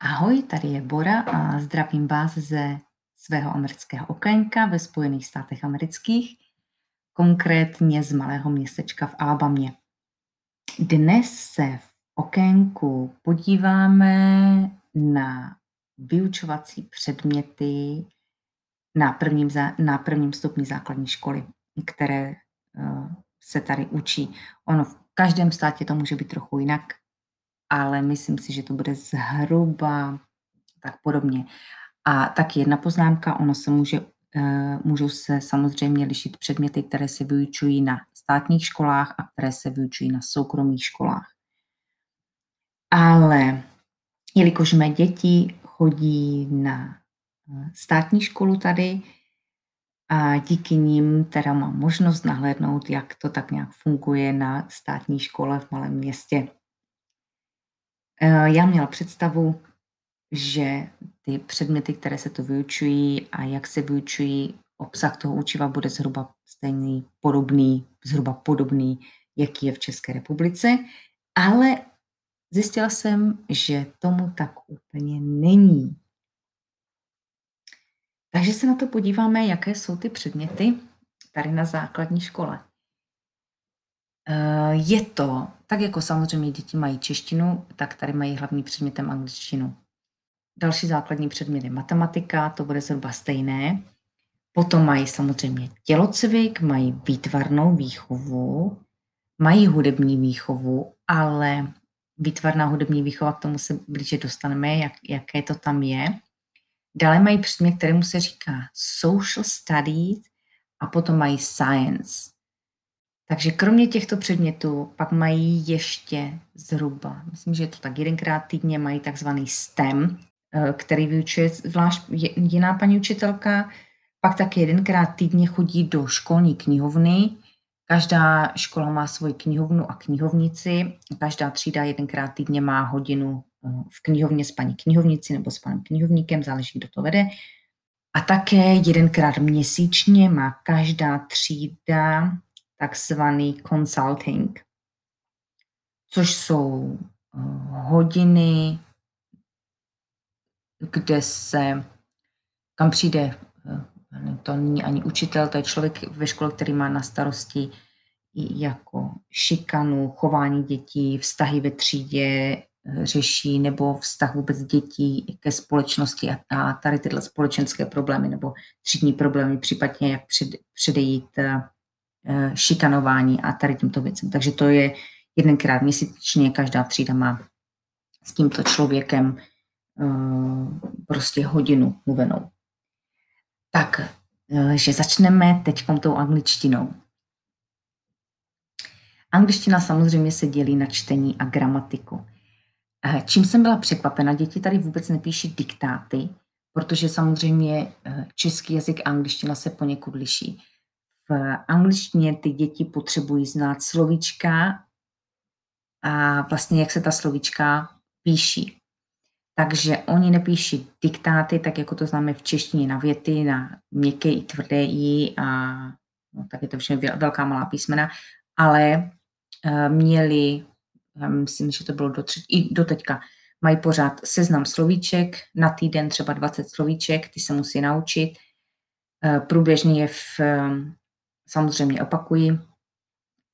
Ahoj, tady je Bora a zdravím vás ze svého amerického okénka ve Spojených státech amerických, konkrétně z malého městečka v Alabamě. Dnes se v okénku podíváme na vyučovací předměty na prvním, na prvním stupni základní školy, které uh, se tady učí. Ono v každém státě to může být trochu jinak, ale myslím si, že to bude zhruba tak podobně. A tak jedna poznámka, ono se může, uh, můžou se samozřejmě lišit předměty, které se vyučují na státních školách a které se vyučují na soukromých školách. Ale jelikož mé děti chodí na eh, státní školu tady a díky nim teda mám možnost nahlédnout, jak to tak nějak funguje na státní škole v malém městě. Eh, já měla představu, že ty předměty, které se tu vyučují a jak se vyučují, obsah toho učiva bude zhruba stejný, podobný, zhruba podobný, jaký je v České republice, ale zjistila jsem, že tomu tak úplně není. Takže se na to podíváme, jaké jsou ty předměty tady na základní škole. Eh, je to, tak jako samozřejmě děti mají češtinu, tak tady mají hlavní předmětem angličtinu. Další základní předmět je matematika, to bude zhruba stejné. Potom mají samozřejmě tělocvik, mají výtvarnou výchovu, mají hudební výchovu, ale výtvarná hudební výchova, k tomu se blíže dostaneme, jak, jaké to tam je. Dále mají předmět, kterému se říká social studies a potom mají science. Takže kromě těchto předmětů pak mají ještě zhruba, myslím, že je to tak jedenkrát týdně, mají takzvaný STEM, eh, který vyučuje zvlášť jiná paní učitelka. Pak tak jedenkrát týdně chodí do školní knihovny. Každá škola má svoji knihovnu a knihovnici. Každá třída jedenkrát týdně má hodinu eh, v knihovně s paní knihovnici nebo s panem knihovníkem, záleží, kdo to vede. A také jedenkrát měsíčně má každá třída takzvaný consulting, což jsou eh, hodiny, kde se, kam přijde, eh, to není ani učitel, to je člověk ve škole, který má na starosti jako šikanu, chování dětí, vztahy ve třídě eh, řeší, nebo vztah vůbec dětí ke společnosti a, tady tyhle společenské problémy nebo třídní problémy, případně jak před, předejít šikanování a tady tímto věcem. Takže to je jedenkrát měsíčně, každá třída má s tímto člověkem eh, prostě hodinu mluvenou. Tak, eh, že začneme teď tou angličtinou. Angličtina samozřejmě se dělí na čtení a gramatiku. Čím jsem byla překvapena, děti tady vůbec nepíší diktáty, protože samozřejmě český jazyk a angličtina se poněkud liší v angličtině ty děti potřebují znát slovíčka a vlastně jak se ta slovíčka píší. Takže oni nepíší diktáty, tak jako to známe v češtině na věty, na měkké i tvrdé i a no, tak je to všechno velká malá písmena, ale uh, měli, já myslím, že to bylo do, tři, i do teďka, mají pořád seznam slovíček, na týden třeba 20 slovíček, ty se musí naučit. Uh, průběžně je v samozřejmě opakuji,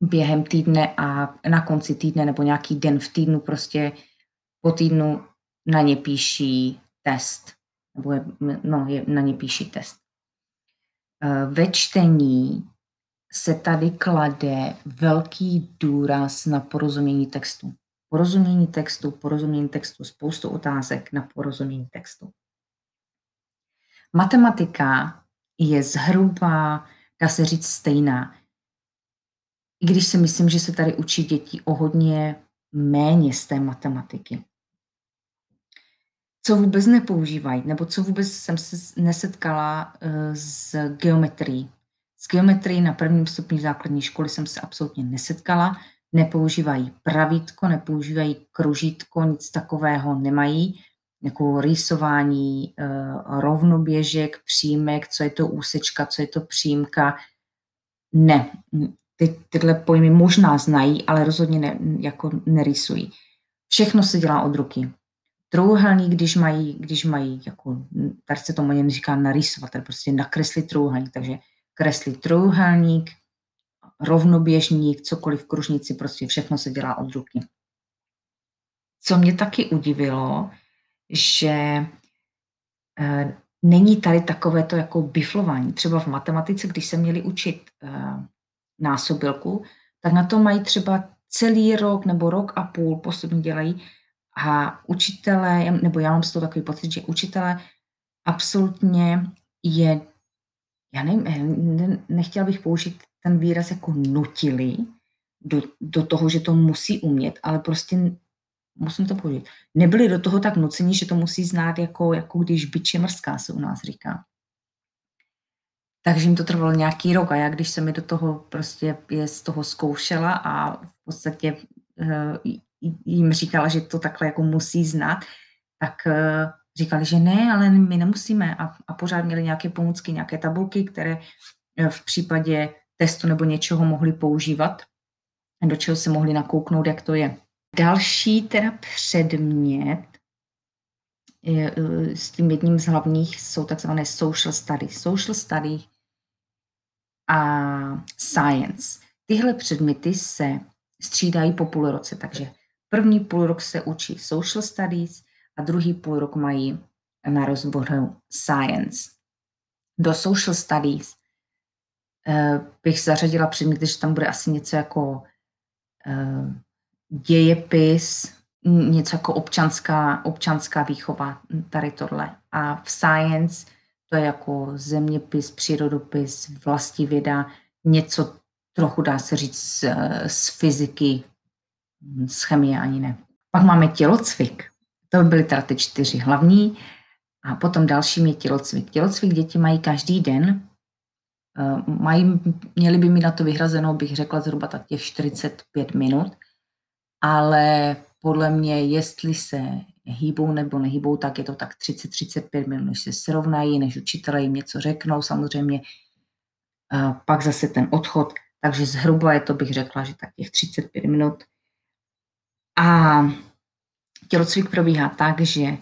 během týdne a na konci týdne nebo nějaký den v týdnu prostě po týdnu na ně píší test. Nebo je, no, je, na ně píší test. Eh, ve čtení se tady klade velký důraz na porozumění textu. Porozumění textu, porozumění textu, spoustu otázek na porozumění textu. Matematika je zhruba dá se říct, stejná. I když si myslím, že se tady učí děti o hodně méně z té matematiky. Co vůbec nepoužívají, nebo co vůbec jsem se nesetkala eh, s geometrií. S geometrií na prvním stupni základní školy jsem se absolutně nesetkala. Nepoužívají pravítko, nepoužívají kružítko, nic takového nemají jako rýsování uh, rovnoběžek, přímek, co je to úsečka, co je to přímka. Ne, ty, tyhle pojmy možná znají, ale rozhodně ne, jako nerýsují. Všechno se dělá od ruky. Trouhelník, když mají, když mají, jako, tady se tomu jen říká narýsovat, tedy prostě nakreslit trouhelník, takže kreslit trouhelník, rovnoběžník, cokoliv v kružnici, prostě všechno se dělá od ruky. Co mě taky udivilo, že e, není tady takové to jako biflování. Třeba v matematice, když se měli učit e, násobilku, tak na to mají třeba celý rok nebo rok a půl postupně dělají a učitelé, nebo já mám z toho takový pocit, že učitelé absolutně je, já nevím, eh, nechtěla bych použít ten výraz jako nutili do, do toho, že to musí umět, ale prostě musím to použít. Nebyli do toho tak nuceni, že to musí znát jako, jako když byč je mrzká, se u nás říká. Takže jim to trvalo nějaký rok a já, když jsem mi do toho prostě je z toho zkoušela a v podstatě uh, jim říkala, že to takhle jako musí znát, tak uh, říkali, že ne, ale my nemusíme a, a pořád měli nějaké pomůcky, nějaké tabulky, které uh, v případě testu nebo něčeho mohli používat, do čeho se mohli nakouknout, jak to je. Další teda předmět je, s tím jedním z hlavních jsou takzvané social studies. Social studies a science. Tyhle předměty se střídají po půl roce, takže první půl rok se učí social studies a druhý půl rok mají na rozboru science. Do social studies uh, bych zařadila předměty, že tam bude asi něco jako uh, dějepis, něco jako občanská, občanská výchova, tady tohle. A v science to je jako zeměpis, přírodopis, vlastivěda, něco trochu dá se říct z, z fyziky, z chemie ani ne. Pak máme tělocvik. To by byly teda ty čtyři hlavní. A potom dalším je tělocvik. Tělocvik děti mají každý den. Eh, mají, měli by mi na to vyhrazeno, bych řekla, zhruba tak těch 45 minut. Ale podle mě, jestli se hýbou nebo nehýbou, tak je to tak 30-35 minut, než se srovnají, než učitelé jim něco řeknou samozřejmě. A pak zase ten odchod, takže zhruba je to, bych řekla, že tak těch 35 minut. A tělocvik probíhá tak, že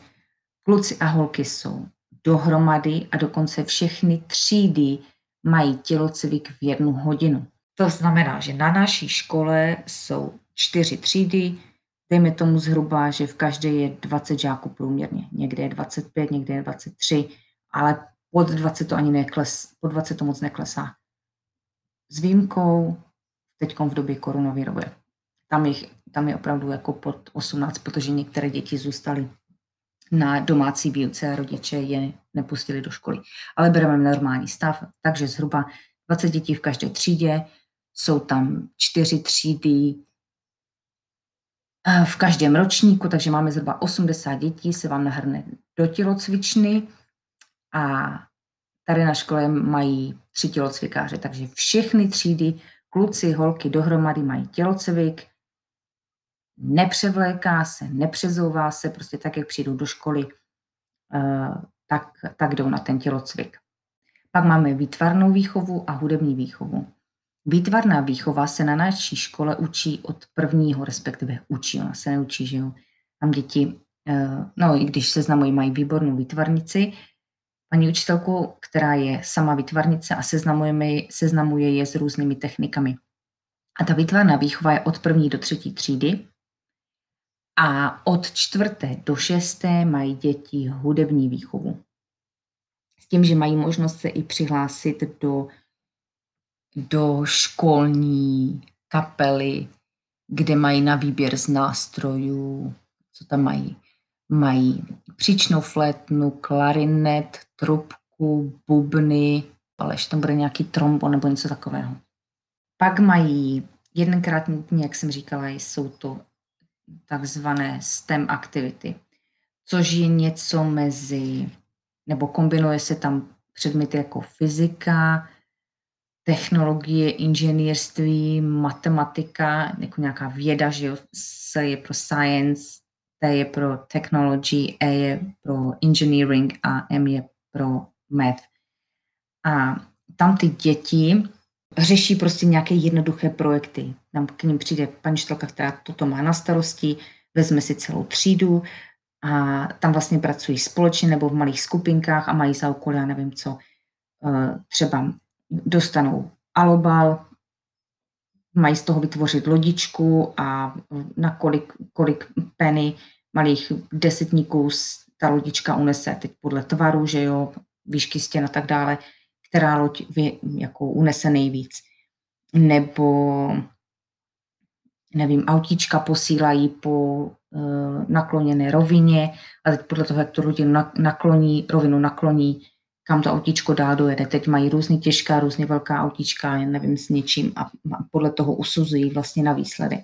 kluci a holky jsou dohromady a dokonce všechny třídy mají tělocvik v jednu hodinu. To znamená, že na naší škole jsou čtyři třídy, dejme tomu zhruba, že v každé je 20 žáků průměrně. Někde je 25, někde je 23, ale pod 20 to ani nekles, pod 20 to moc neklesá. S výjimkou teď v době koronavirové. Tam, je, tam je opravdu jako pod 18, protože některé děti zůstaly na domácí výuce a rodiče je nepustili do školy. Ale bereme normální stav, takže zhruba 20 dětí v každé třídě, jsou tam čtyři třídy, v každém ročníku, takže máme zhruba 80 dětí, se vám nahrne do tělocvičny a tady na škole mají tři tělocvikáře, takže všechny třídy, kluci, holky dohromady mají tělocvik, nepřevléká se, nepřezouvá se, prostě tak, jak přijdou do školy, eh, tak, tak jdou na ten tělocvik. Pak máme výtvarnou výchovu a hudební výchovu. Výtvarná výchova se na naší škole učí od prvního, respektive učí, ona se neučí, že jo. Tam děti, eh, no i když seznamují, mají výbornou výtvarnici, paní učitelku, která je sama výtvarnice a seznamujeme, seznamuje je s různými technikami. A ta výtvarná výchova je od první do třetí třídy a od čtvrté do šesté mají děti hudební výchovu. S tím, že mají možnost se i přihlásit do do školní kapely, kde mají na výběr z nástrojů, co tam mají. Mají příčnou flétnu, klarinet, trubku, bubny, ale ještě tam bude nějaký trombo nebo něco takového. Pak mají jedenkrát jak jsem říkala, jsou to takzvané STEM aktivity, což je něco mezi, nebo kombinuje se tam předměty jako fyzika, technologie, inženýrství, matematika, jako nějaká věda, že jo, S je pro science, T je pro technology, E je pro engineering a M je pro math. A tam ty děti řeší prostě nějaké jednoduché projekty. Tam k ním přijde paní štelka, která toto má na starosti, vezme si celou třídu, a tam vlastně pracují společně nebo v malých skupinkách a mají za úkol, já nevím co, eh, třeba dostanou alobal, mají z toho vytvořit lodičku a na kolik, kolik peny malých desetníků ta lodička unese, teď podle tvaru, že jo, výšky stěn a tak dále, která loď jako unese nejvíc. Nebo nevím, autíčka posílají po uh, nakloněné rovině a teď podle toho, jak tu rodinu nakloní, rovinu nakloní, kam to autíčko dál dojede. Teď mají různě těžká, různě velká autíčka, nevím, s něčím a podle toho usuzují vlastně na výsledek.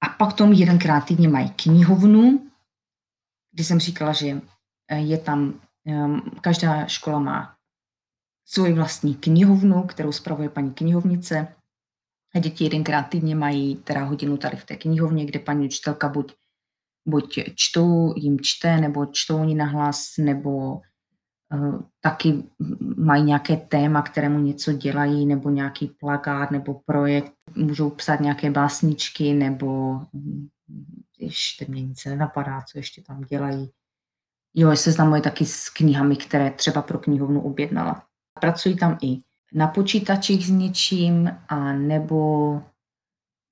A pak tom jedenkrát týdně mají knihovnu, kdy jsem říkala, že eh, je tam, um, každá škola má svoji vlastní knihovnu, kterou spravuje paní knihovnice. A děti jedenkrát týdně mají teda hodinu tady v té knihovně, kde paní učitelka buď, buď čtou, jim čte, nebo čtou oni nahlas, nebo taky mají nějaké téma, kterému něco dělají, nebo nějaký plagát, nebo projekt. Můžou psát nějaké básničky, nebo ještě mě nic nenapadá, co ještě tam dělají. Jo, seznamuje taky s knihami, které třeba pro knihovnu objednala. Pracují tam i na počítačích s něčím, a nebo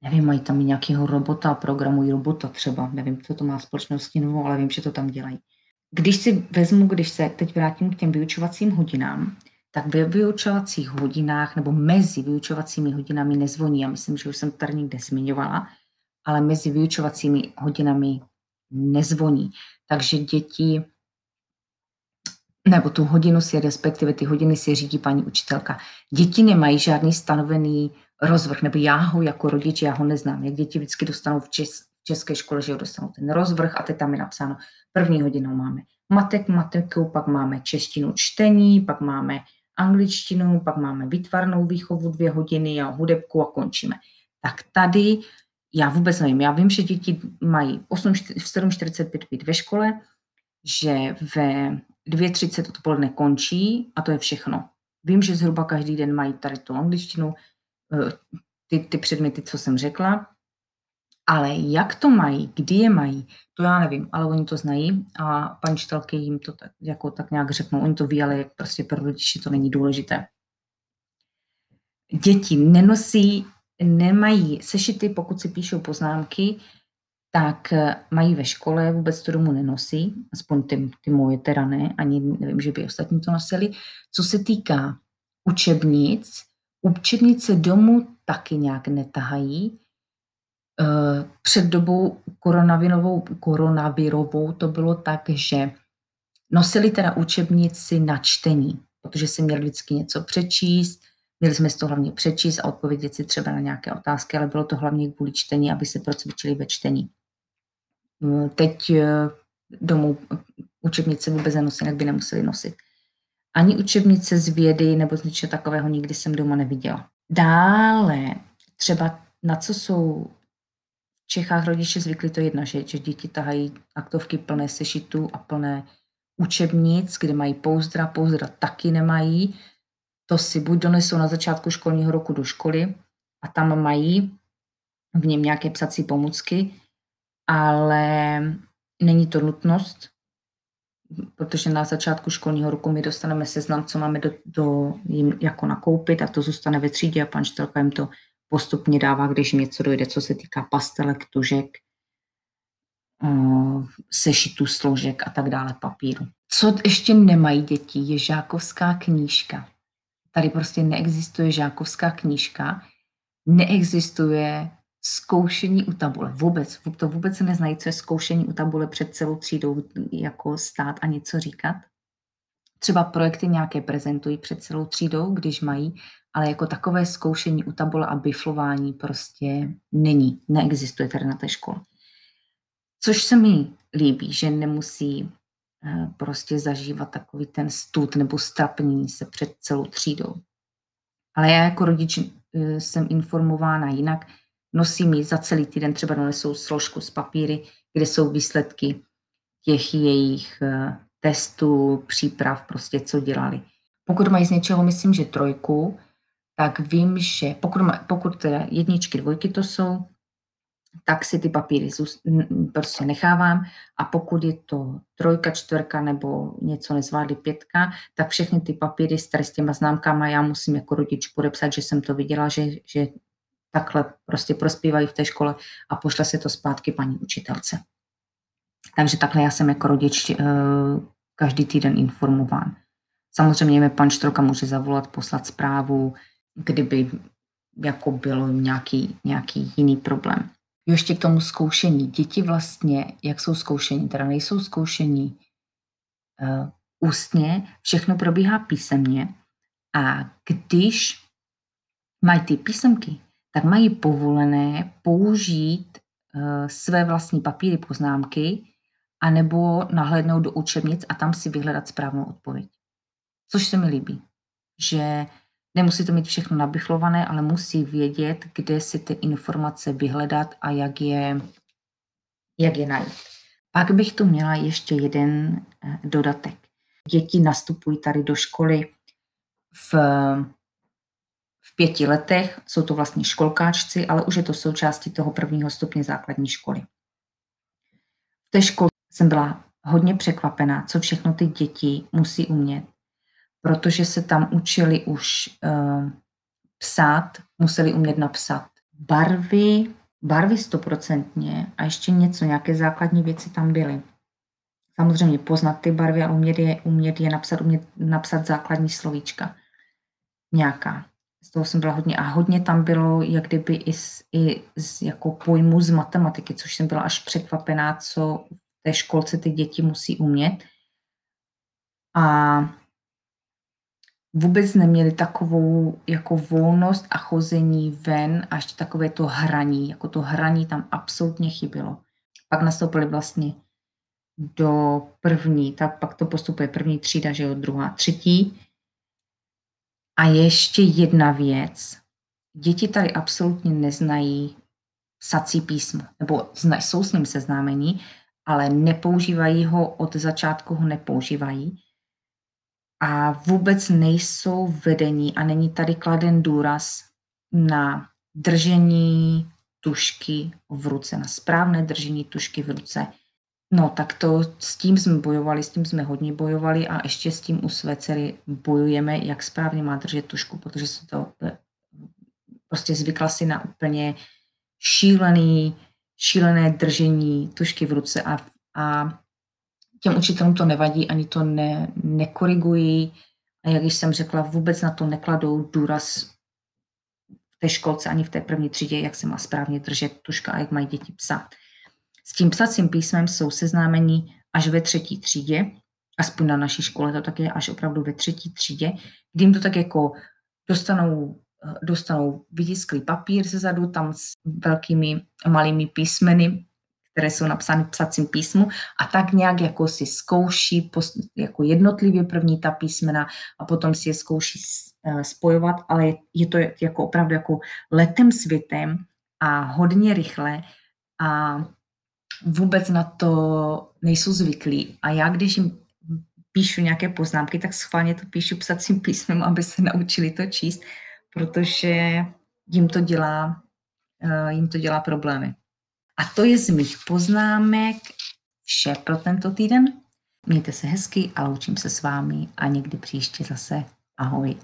nevím, mají tam i nějakého robota, programují robota třeba, nevím, co to má společnosti nebo, ale vím, že to tam dělají. Když si vezmu, když se teď vrátím k těm vyučovacím hodinám, tak ve vyučovacích hodinách nebo mezi vyučovacími hodinami nezvoní. Já myslím, že už jsem tady někde zmiňovala, ale mezi vyučovacími hodinami nezvoní. Takže děti nebo tu hodinu si, respektive ty hodiny si řídí paní učitelka. Děti nemají žádný stanovený rozvrh, nebo já ho jako rodič, já ho neznám. Jak děti vždycky dostanou v, čes, v české škole, že dostanou ten rozvrh a teď tam je napsáno, první hodinou máme matek, matiku, pak máme češtinu čtení, pak máme angličtinu, pak máme vytvarnou výchovu dvě hodiny a hudebku a končíme. Tak tady já vůbec nevím. Já vím, že děti mají 8, v 7.45 být ve škole, že ve 2.30 odpoledne končí a to je všechno. Vím, že zhruba každý den mají tady tu angličtinu, eh, ty, ty předměty, co jsem řekla, ale jak to mají, kdy je mají, to já nevím, ale oni to znají a paní učitelky jim to tak, jako tak nějak řeknou. Oni to ví, ale prostě pro rodiče to není důležité. Děti nenosí nemají sešity, pokud si píšou poznámky, tak eh, mají ve škole, vůbec to domů nenosí, aspoň ty, ty moje teda ne, ani nevím, že by ostatní to nosili. Co se týká učebnic, učebnice domů taky nějak netahají. Eh, před dobou koronavirovou, koronavirovou to bylo tak, že nosili teda učebnici na čtení, protože si měli vždycky něco přečíst, Měli jsme si to hlavně přečíst a odpovědět si třeba na nějaké otázky, ale bylo to hlavně kvůli čtení, aby se procvičili ve čtení. Mm, teď eh, domů učebnice vůbec nenosí, jinak by nemuseli nosit. Ani učebnice z vědy nebo z něčeho takového nikdy jsem doma neviděla. Dále, třeba na co jsou v Čechách rodiče zvyklí, to jedna, že, že děti tahají aktovky plné sešitů a plné učebnic, kde mají pouzdra, pouzdra taky nemají, to si buď donesou na začátku školního roku do školy a tam mají v něm nějaké psací pomůcky, ale není to nutnost, protože na začátku školního roku my dostaneme seznam, co máme do, do jim jako nakoupit a to zůstane ve třídě a pan štelka jim to postupně dává, když něco dojde, co se týká pastelek, tužek, eh, sešitů, složek a tak dále, papíru. Co ještě nemají děti, je žákovská knížka. Tady prostě neexistuje žákovská knížka, neexistuje zkoušení u tabule. Vůbec, to vůbec neznají, co je zkoušení u tabule před celou třídou, jako stát a něco říkat. Třeba projekty nějaké prezentují před celou třídou, když mají, ale jako takové zkoušení u tabule a biflování prostě není, neexistuje tady na té škole. Což se mi líbí, že nemusí Eh, prostě zažívat takový ten stud nebo strapnění se před celou třídou. Ale já jako rodič eh, jsem informována jinak, nosím ji za celý týden, třeba donesou složku z papíry, kde jsou výsledky těch jejich eh, testů, příprav, prostě co dělali. Pokud mají z něčeho, myslím, že trojku, tak vím, že pokud, pokud teda jedničky, dvojky to jsou, tak si ty papíry prostě nechávám a pokud je to trojka, čtvrka nebo něco nezvládli pětka, tak všechny ty papíry s, těma známkama já musím jako rodič podepsat, že jsem to viděla, že, že takhle prostě prospívají v té škole a pošle se to zpátky paní učitelce. Takže takhle já jsem jako rodič uh, každý týden informován. Samozřejmě mi pan Štroka může zavolat, poslat zprávu, kdyby jako byl nějaký, nějaký jiný problém. Ještě k tomu zkoušení. Děti vlastně, jak jsou zkoušení, teda nejsou zkoušení uh, ústně, všechno probíhá písemně a když mají ty písemky, tak mají povolené použít uh, své vlastní papíry, poznámky, anebo nahlédnout do učebnic a tam si vyhledat správnou odpověď. Což se mi líbí, že nemusí to mít všechno nabychlované, ale musí vědět, kde si ty informace vyhledat a jak je, jak je najít. Pak bych tu měla ještě jeden eh, dodatek. Děti nastupují tady do školy v, v pěti letech, jsou to vlastně školkáčci, ale už je to součástí toho prvního stupně základní školy. V té škole jsem byla hodně překvapená, co všechno ty děti musí umět protože se tam učili už uh, psát, museli umět napsat barvy, barvy stoprocentně a ještě něco, nějaké základní věci tam byly. Samozřejmě poznat ty barvy a umět je, umět je napsat, umět napsat základní slovíčka. Nějaká. Z toho jsem byla hodně. A hodně tam bylo, jak kdyby i z, i z jako pojmu z matematiky, což jsem byla až překvapená, co v té školce ty děti musí umět. A vůbec neměli takovou jako volnost a chození ven a ještě takové to hraní, jako to hraní tam absolutně chybělo. Pak nastoupili vlastně do první, tak pak to postupuje první třída, že jo, druhá, třetí. A ještě jedna věc. Děti tady absolutně neznají sací písmo, nebo jsou s ním seznámení, ale nepoužívají ho, od začátku ho nepoužívají a vůbec nejsou vedení a není tady kladen důraz na držení tušky v ruce, na správné držení tušky v ruce. No tak to s tím jsme bojovali, s tím jsme hodně bojovali a ještě s tím u své dcery bojujeme, jak správně má držet tušku, protože se to eh, prostě zvykla si na úplně šílený, šílené držení tušky v ruce a, a těm učitelům to nevadí, ani to ne, nekorigují. A jak již jsem řekla, vůbec na to nekladou důraz v té školce ani v té první třídě, jak se má správně držet tuška a jak mají děti psát. S tím psacím písmem jsou seznámení až ve třetí třídě, aspoň na naší škole to tak je až opravdu ve třetí třídě, kdy jim to tak jako dostanou, dostanou vytisklý papír ze zadu, tam s velkými malými písmeny které jsou napsány v psacím písmu a tak nějak jako si zkouší jako jednotlivě první ta písmena a potom si je zkouší eh, spojovat, ale je to jako opravdu jako letem světem a hodně rychle a vůbec na to nejsou zvyklí. A já, když jim píšu nějaké poznámky, tak schválně to píšu psacím písmem, aby se naučili to číst, protože jim to dělá, eh, jim to dělá problémy. A to je z mých poznámek vše pro tento týden. Mějte se hezky a loučím se s vámi a někdy příště zase. Ahoj.